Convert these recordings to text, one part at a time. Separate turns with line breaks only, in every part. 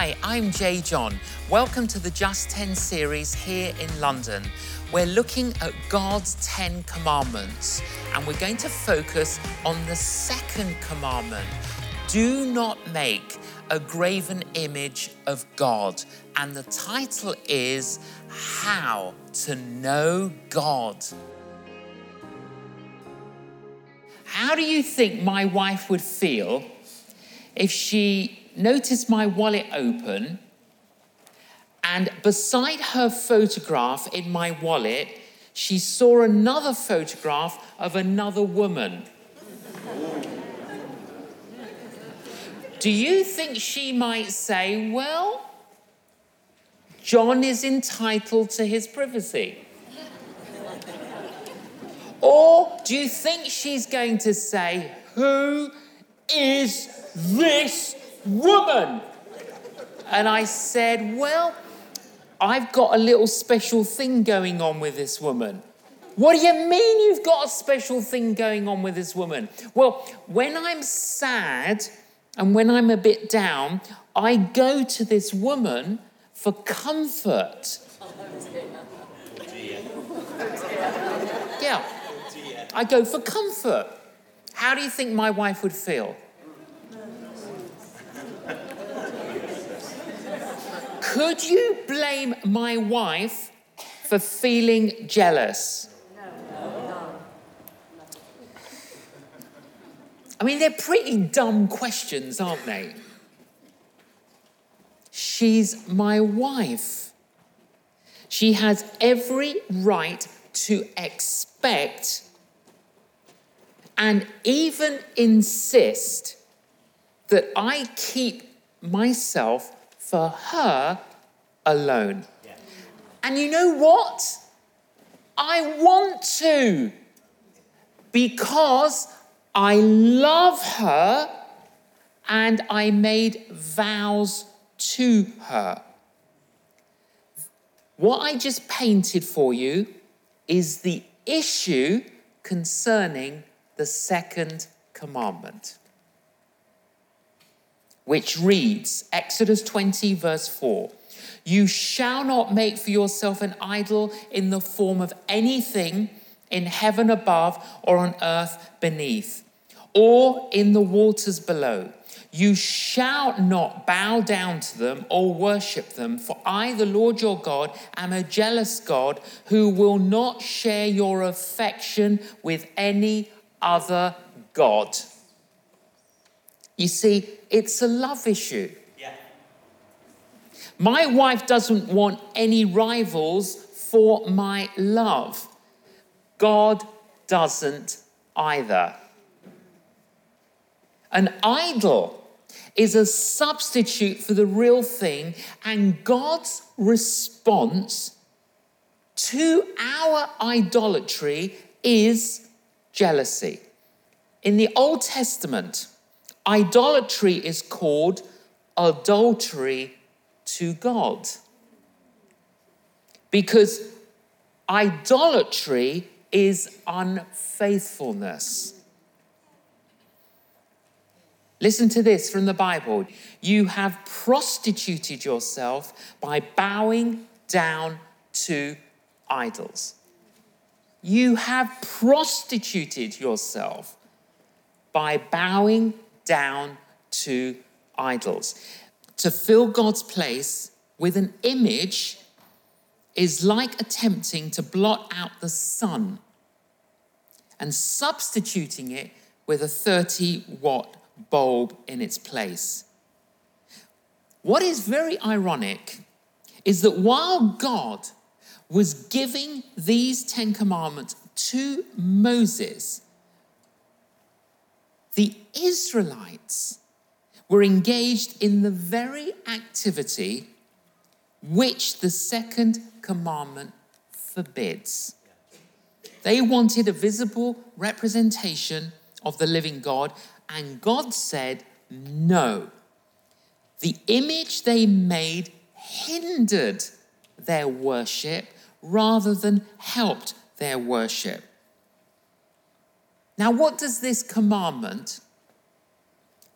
Hi, I'm J. John. Welcome to the Just 10 series here in London. We're looking at God's 10 commandments and we're going to focus on the second commandment do not make a graven image of God. And the title is How to Know God. How do you think my wife would feel if she noticed my wallet open, and beside her photograph in my wallet, she saw another photograph of another woman. Do you think she might say, well, John is entitled to his privacy? or do you think she's going to say, who is this woman. And I said, Well, I've got a little special thing going on with this woman. What do you mean you've got a special thing going on with this woman? Well, when I'm sad and when I'm a bit down, I go to this woman for comfort. Yeah. I go for comfort. How do you think my wife would feel? Could you blame my wife for feeling jealous? I mean, they're pretty dumb questions, aren't they? She's my wife. She has every right to expect and even insist that I keep myself for her alone. Yeah. And you know what? I want to because I love her and I made vows to her. What I just painted for you is the issue concerning the second commandment which reads Exodus 20, verse 4 You shall not make for yourself an idol in the form of anything in heaven above or on earth beneath, or in the waters below. You shall not bow down to them or worship them, for I, the Lord your God, am a jealous God who will not share your affection with any other God. You see, it's a love issue. Yeah. My wife doesn't want any rivals for my love. God doesn't either. An idol is a substitute for the real thing, and God's response to our idolatry is jealousy. In the Old Testament, Idolatry is called adultery to God. Because idolatry is unfaithfulness. Listen to this from the Bible. You have prostituted yourself by bowing down to idols. You have prostituted yourself by bowing down to idols. To fill God's place with an image is like attempting to blot out the sun and substituting it with a 30 watt bulb in its place. What is very ironic is that while God was giving these Ten Commandments to Moses, the Israelites were engaged in the very activity which the second commandment forbids. They wanted a visible representation of the living God, and God said, No. The image they made hindered their worship rather than helped their worship. Now, what does this commandment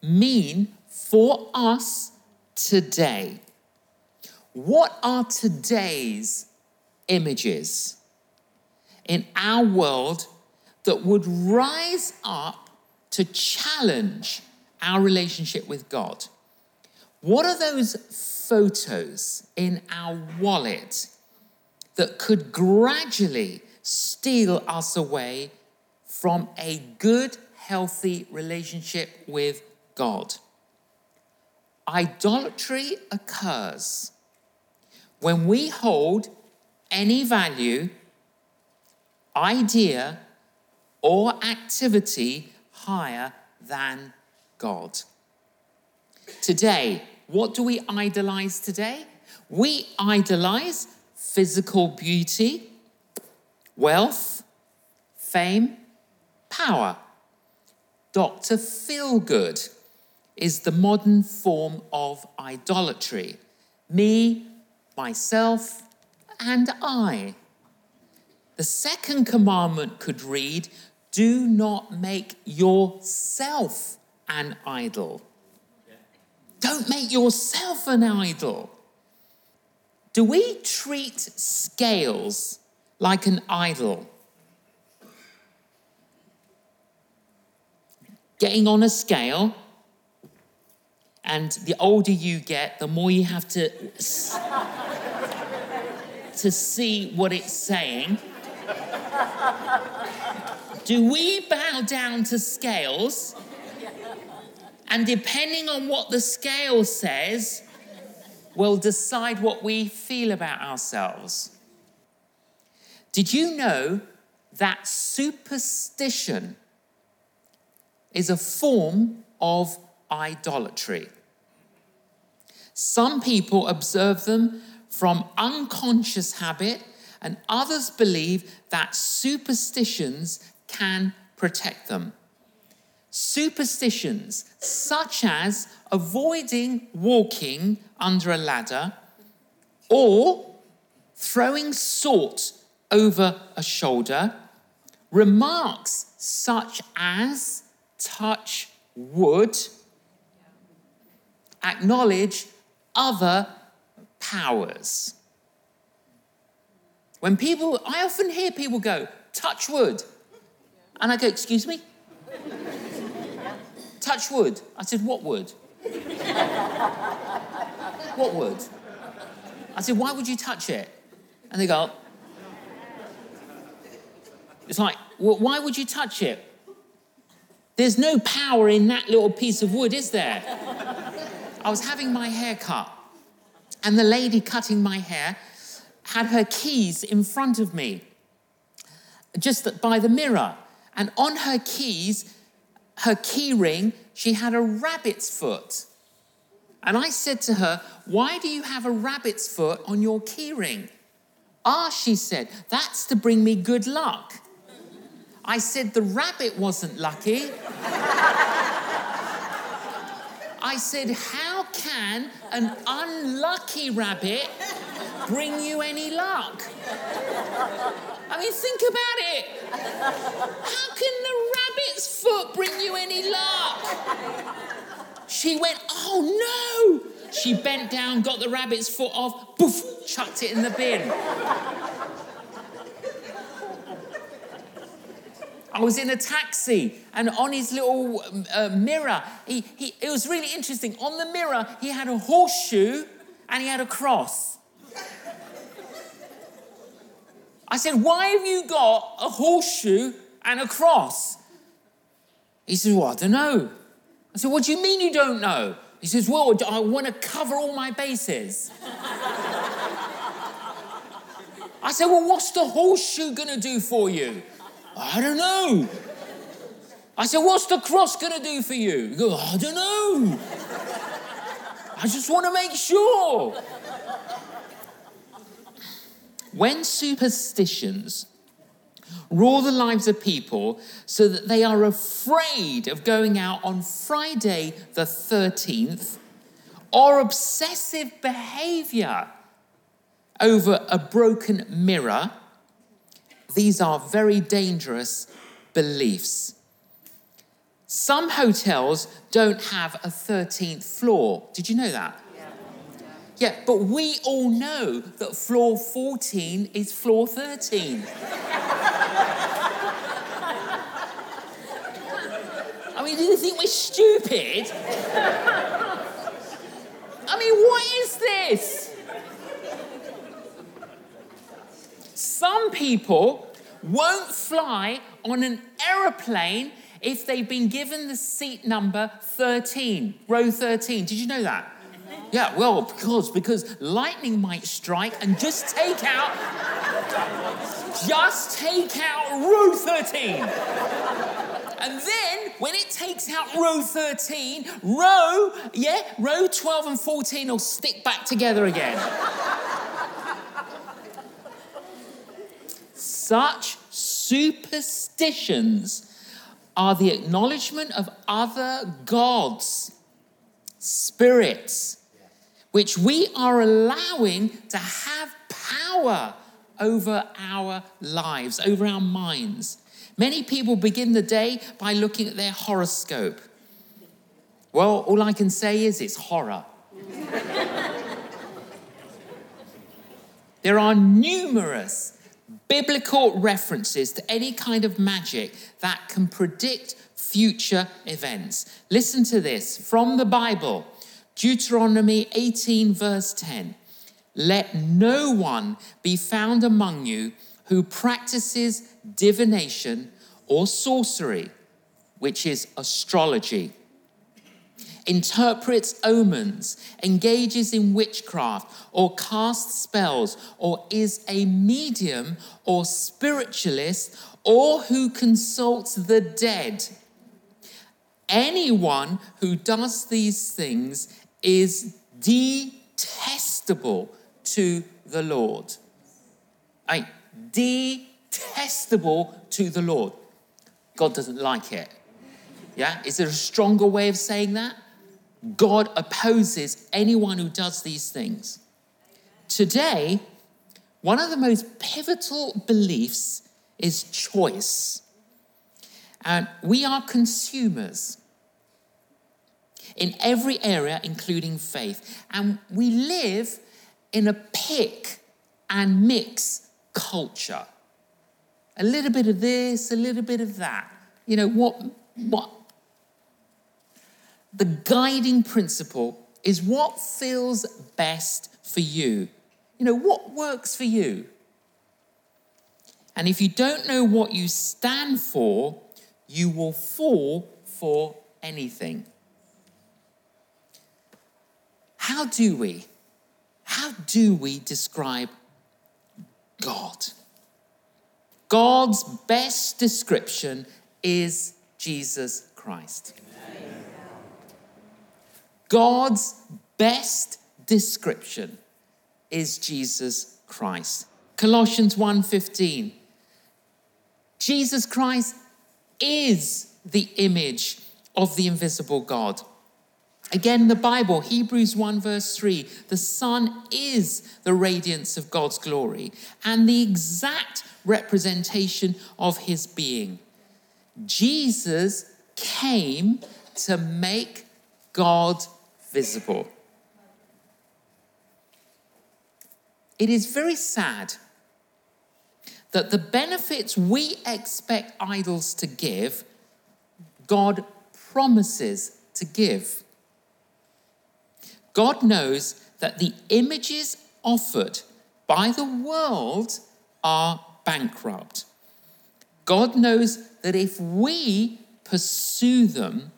mean for us today? What are today's images in our world that would rise up to challenge our relationship with God? What are those photos in our wallet that could gradually steal us away from a good, healthy relationship with God? Idolatry occurs when we hold any value, idea, or activity higher than God. Today, what do we idolize today? We idolize physical beauty, wealth, fame, power. Dr. Feelgood is the modern form of idolatry. Me, myself, and I. The second commandment could read Do not make yourself an idol. Don't make yourself an idol. Do we treat scales like an idol? Getting on a scale, and the older you get, the more you have to to see what it's saying. Do we bow down to scales? And depending on what the scale says, we'll decide what we feel about ourselves. Did you know that superstition is a form of idolatry? Some people observe them from unconscious habit, and others believe that superstitions can protect them. Superstitions such as avoiding walking under a ladder or throwing salt over a shoulder, remarks such as touch wood, acknowledge other powers. When people, I often hear people go, touch wood. And I go, excuse me? touch wood. I said, what wood? what wood? I said, why would you touch it? And they go, it's like, why would you touch it? There's no power in that little piece of wood, is there? I was having my hair cut and the lady cutting my hair had her keys in front of me, just by the mirror. And on her keys, her key ring, she had a rabbit's foot. And I said to her, Why do you have a rabbit's foot on your key ring? Ah, she said, That's to bring me good luck. I said, The rabbit wasn't lucky. I said, How can an unlucky rabbit bring you any luck? I mean, think about it. How can the rabbit's foot bring you any luck? She went, Oh no! She bent down, got the rabbit's foot off, poof, chucked it in the bin. I was in a taxi, and on his little um, uh, mirror, he, he, it was really interesting. On the mirror, he had a horseshoe and he had a cross. I said, Why have you got a horseshoe and a cross? He says, Well, I don't know. I said, What do you mean you don't know? He says, Well, I want to cover all my bases. I said, Well, what's the horseshoe going to do for you? I don't know. I said, What's the cross going to do for you? You go, I don't know. I just want to make sure. When superstitions rule the lives of people so that they are afraid of going out on Friday the 13th, or obsessive behavior over a broken mirror, these are very dangerous beliefs. Some hotels don't have a 13th floor. Did you know that? Yeah. But we all know that floor 14 is floor 13. I mean, do you think we're stupid? I mean, what is this? Some people won't fly on an aeroplane if they've been given the seat number 13, row 13. Did you know that? Yeah, well, because because lightning might strike and just take out just take out row 13. And then when it takes out row 13, row, yeah, row 12 and 14 will stick back together again. Such superstitions are the acknowledgement of other gods, spirits, which we are allowing to have power over our lives, over our minds. Many people begin the day by looking at their horoscope. Well, all I can say is it's horror. there are numerous biblical references to any kind of magic that can predict future events. Listen to this from the Bible. Deuteronomy 18, verse 10. Let no one be found among you who practices divination or sorcery, which is astrology, interprets omens, engages in witchcraft, or casts spells, or is a medium or spiritualist, or who consults the dead. Anyone who does these things is detestable to the Lord. I, detestable to the Lord. God doesn't like it. Yeah? Is there a stronger way of saying that? God opposes anyone who does these things. Today, one of the most pivotal beliefs is choice. And we are consumers in every area, including faith. And we live in a pick and mix culture. A little bit of this, a little bit of that. You know, what, what the guiding principle is what feels best for you. You know, what works for you? And if you don't know what you stand for, you will fall for anything. How do we, how do we describe God? God's best description is Jesus Christ. God's best description is Jesus Christ. Colossians 1:15. Jesus Christ is the image of the invisible God. Again, the Bible, Hebrews 1, verse 3, the Son is the radiance of God's glory and the exact representation of his being. Jesus came to make God visible. It is very sad that the benefits we expect idols to give, God promises to give. God knows that the images offered by the world are bankrupt. God knows that if we pursue them,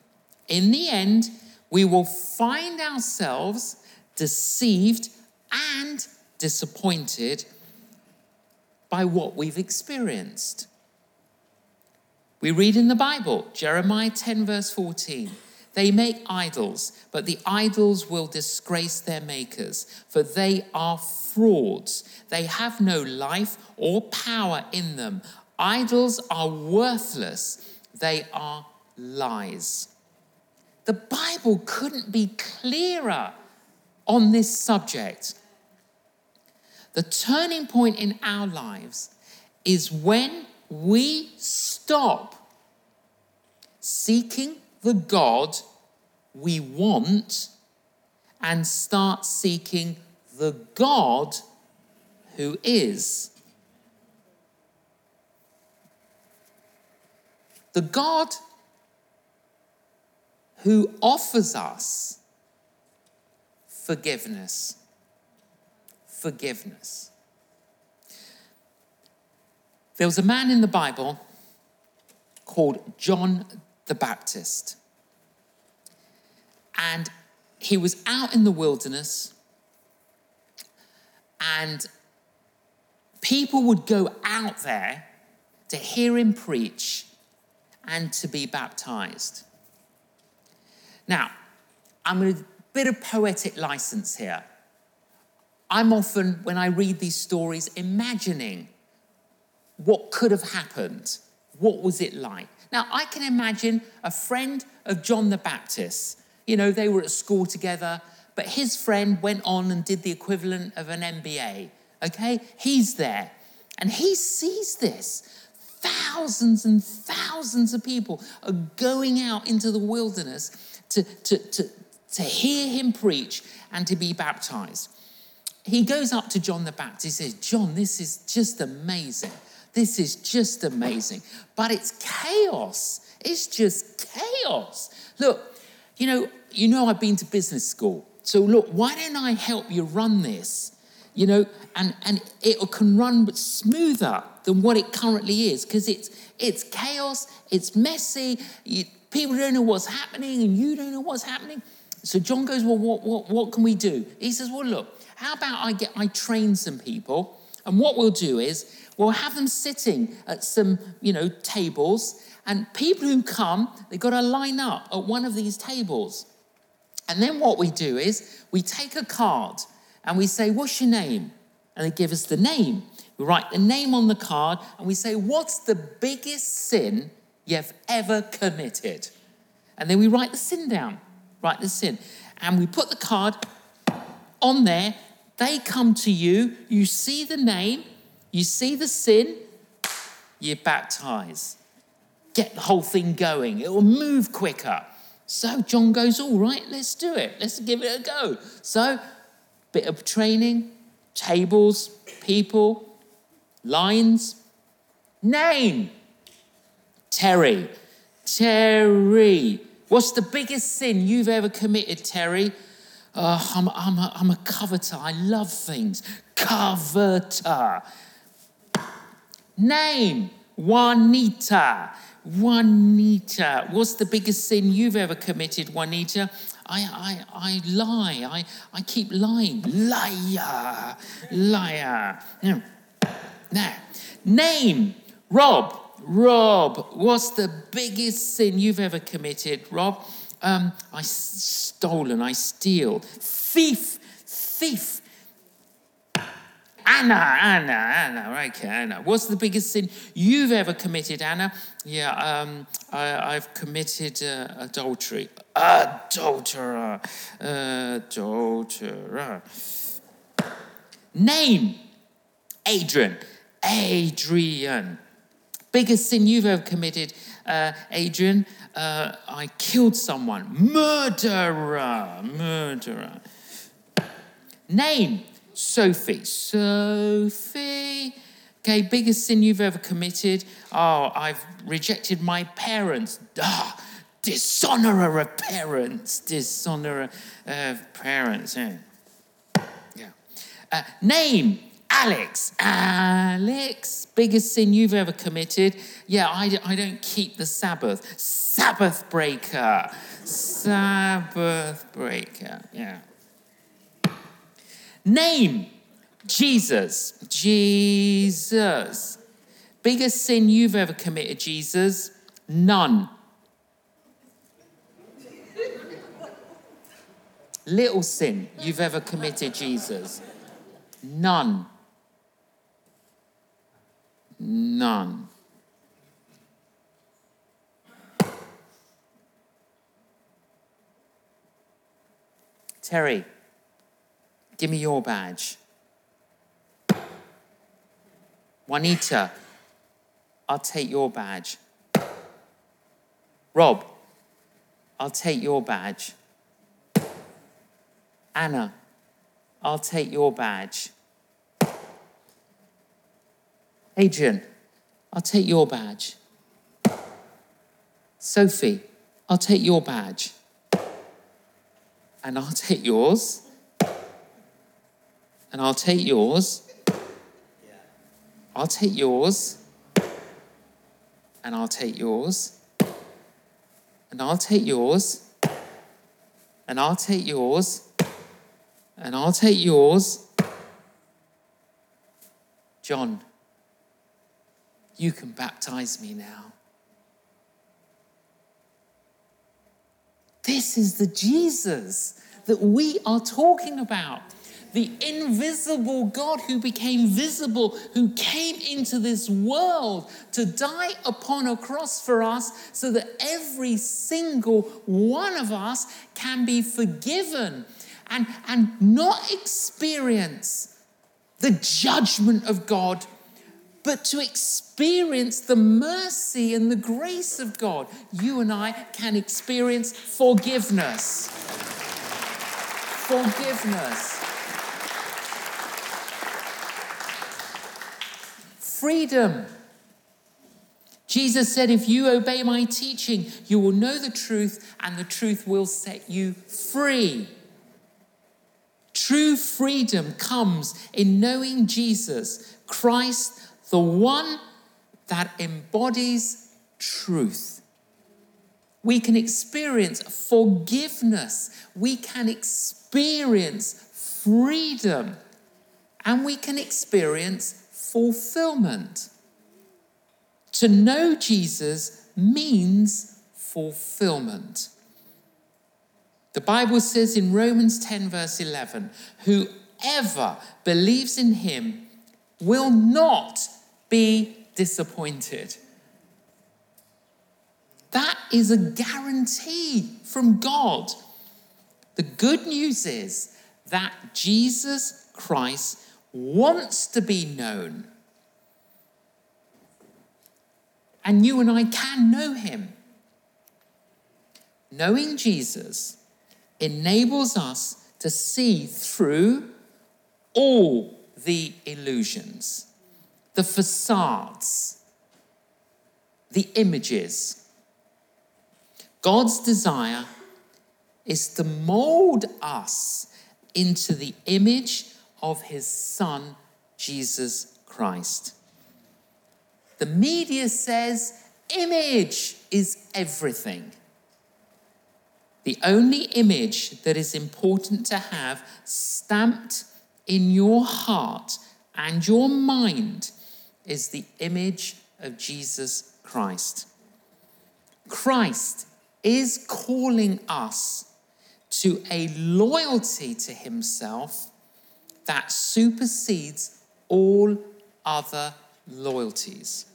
in the end, we will find ourselves deceived and disappointed by what we've experienced. We read in the Bible, Jeremiah 10, verse 14. They make idols, but the idols will disgrace their makers, for they are frauds. They have no life or power in them. Idols are worthless, they are lies. The Bible couldn't be clearer on this subject. The turning point in our lives is when we stop seeking the God we want and start seeking the God who is. The God who offers us forgiveness. Forgiveness. There was a man in the Bible called John the Baptist. And he was out in the wilderness, and people would go out there to hear him preach and to be baptized. Now, I'm a bit of poetic license here. I'm often, when I read these stories, imagining what could have happened. What was it like? Now, I can imagine a friend of John the Baptist. You know, they were at school together, but his friend went on and did the equivalent of an MBA. Okay? He's there. And he sees this. Thousands and thousands of people are going out into the wilderness to, to, to, to hear him preach and to be baptized. He goes up to John the Baptist. He says, John, this is just amazing. This is just amazing. But it's chaos. It's just chaos. Look, you know, you know I've been to business school. So look, why don't I help you run this? You know, and, and it can run smoother than what it currently is because it's it's chaos, it's messy, you, people don't know what's happening, and you don't know what's happening. So John goes, Well, what, what, what can we do? He says, Well, look, how about I get I train some people, and what we'll do is We'll have them sitting at some, you know, tables, and people who come, they've got to line up at one of these tables. And then what we do is we take a card and we say, What's your name? And they give us the name. We write the name on the card and we say, What's the biggest sin you've ever committed? And then we write the sin down, write the sin. And we put the card on there. They come to you, you see the name, you see the sin, you baptize. Get the whole thing going. It will move quicker. So John goes, All right, let's do it. Let's give it a go. So, bit of training, tables, people, lines, name. Terry. Terry. What's the biggest sin you've ever committed, Terry? Uh, I'm, I'm, a, I'm a coveter. I love things. Coveter. Name Juanita. Juanita. What's the biggest sin you've ever committed, Juanita? I, I, I lie. I, I keep lying. Liar. Liar. Now, name Rob. Rob. What's the biggest sin you've ever committed, Rob? Um, I stolen. I steal. Thief. Thief. Anna, Anna, Anna, okay, Anna. What's the biggest sin you've ever committed, Anna? Yeah, um, I, have committed uh, adultery. Adulterer, adulterer. Name, Adrian, Adrian. Biggest sin you've ever committed, uh, Adrian? Uh, I killed someone. Murderer, murderer. Name, Sophie. Sophie. Okay, biggest sin you've ever committed. Oh, I've rejected my parents. Ah, dishonor of parents. Dishonor of parents. Yeah. yeah. Uh, name. Alex. Alex. Biggest sin you've ever committed. Yeah, I, I don't keep the Sabbath. Sabbath breaker. Sabbath breaker. Yeah. Name Jesus. Jesus. Biggest sin you've ever committed, Jesus? None. Little sin you've ever committed, Jesus? None. None. Terry. Give me your badge. Juanita, I'll take your badge. Rob, I'll take your badge. Anna, I'll take your badge. Adrian, I'll take your badge. Sophie, I'll take your badge. And I'll take yours. And I'll take yours. I'll take yours. And I'll take yours. And I'll take yours. And I'll take yours. And I'll take yours. John, you can baptize me now. This is the Jesus that we are talking about. The invisible God who became visible, who came into this world to die upon a cross for us so that every single one of us can be forgiven and, and not experience the judgment of God but to experience the mercy and the grace of God, you and I can experience forgiveness. Forgiveness. Freedom. Jesus said, If you obey my teaching, you will know the truth, and the truth will set you free. True freedom comes in knowing Jesus, Christ, the one that embodies truth. We can experience forgiveness, we can experience freedom, and we can experience fulfillment. To know Jesus means fulfillment. The Bible says in Romans 10, verse 11, whoever believes in him will not be disappointed. That is a guarantee from God. The good news is that Jesus Christ wants to be known. And you and I can know him. Knowing Jesus enables us to see through all the illusions the facades, the images. God's desire is to mold us into the image of his Son, Jesus Christ. The media says image is everything. The only image that is important to have stamped in your heart and your mind is the image of Jesus Christ. Christ is calling us to a loyalty to himself that supersedes all other loyalties.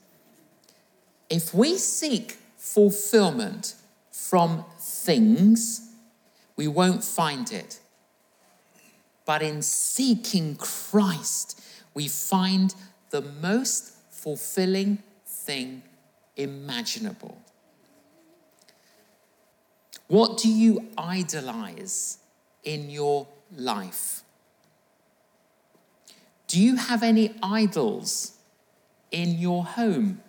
If we seek fulfillment from things, we won't find it. But in seeking Christ, we find the most fulfilling thing imaginable. What do you idolize in your life? Do you have any idols in your home?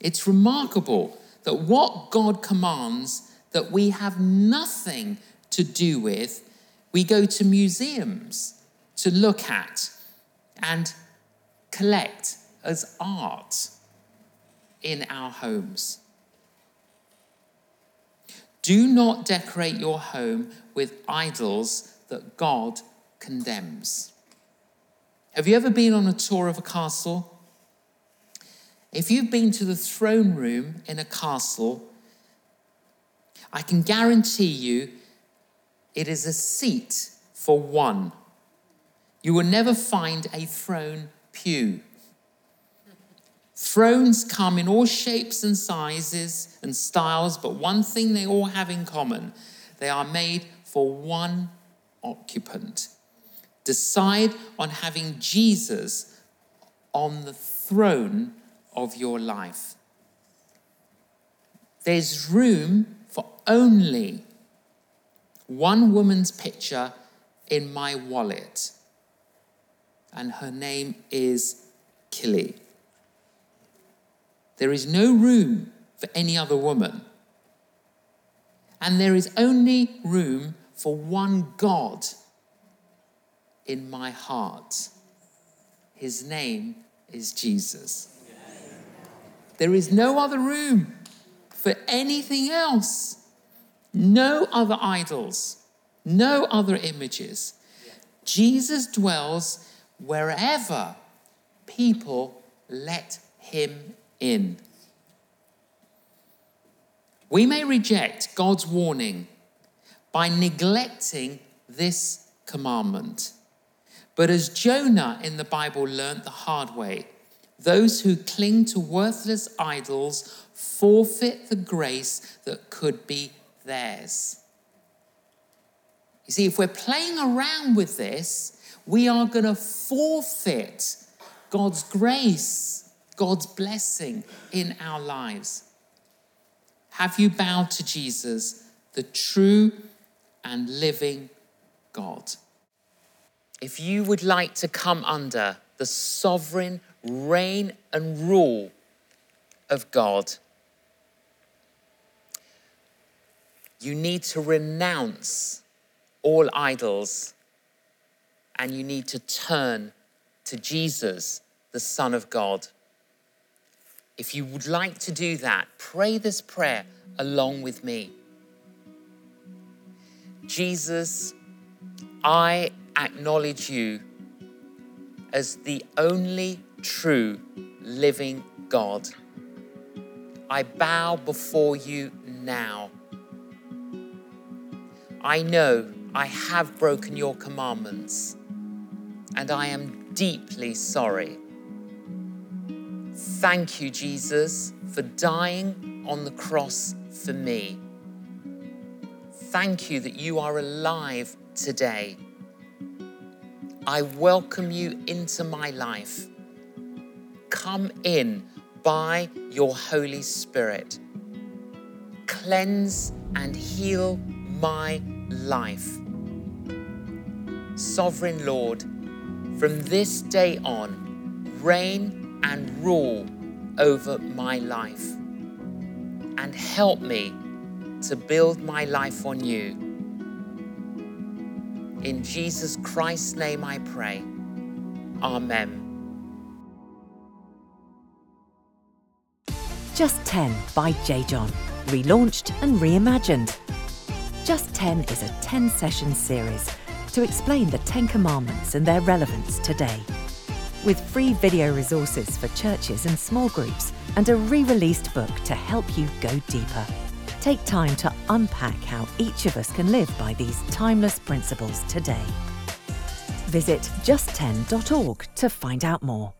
It's remarkable that what God commands that we have nothing to do with, we go to museums to look at and collect as art in our homes. Do not decorate your home with idols that God condemns. Have you ever been on a tour of a castle? If you've been to the throne room in a castle, I can guarantee you it is a seat for one you will never find a throne pew. Thrones come in all shapes and sizes and styles, but one thing they all have in common they are made for one occupant. Decide on having Jesus on the throne of your life. There's room for only one woman's picture in my wallet. And her name is Killy. There is no room for any other woman. And there is only room for one God in my heart. His name is Jesus. There is no other room for anything else. No other idols, no other images. Jesus dwells wherever people let him in. We may reject God's warning by neglecting this commandment. But as Jonah in the Bible learnt the hard way, those who cling to worthless idols forfeit the grace that could be theirs. You see, if we're playing around with this, we are going to forfeit God's grace, God's blessing in our lives. Have you bowed to Jesus, the true and living God? If you would like to come under the sovereign reign and rule of God, you need to renounce all idols and you need to turn to Jesus, the Son of God. If you would like to do that, pray this prayer along with me. Jesus, I acknowledge you as the only true living God. I bow before you now. I know I have broken your commandments, and I am deeply sorry. Thank you, Jesus, for dying on the cross for me. Thank you that you are alive today. I welcome you into my life. Come in by your Holy Spirit. Cleanse and heal my life. Sovereign Lord, from this day on, reign and rule over my life and help me to build my life on you in Jesus Christ's name I pray. Amen.
Just 10 by J. John, relaunched and reimagined. Just 10 is a 10 session series to explain the 10 commandments and their relevance today. With free video resources for churches and small groups and a re released book to help you go deeper. Take time to unpack how each of us can live by these timeless principles today. Visit just10.org to find out more.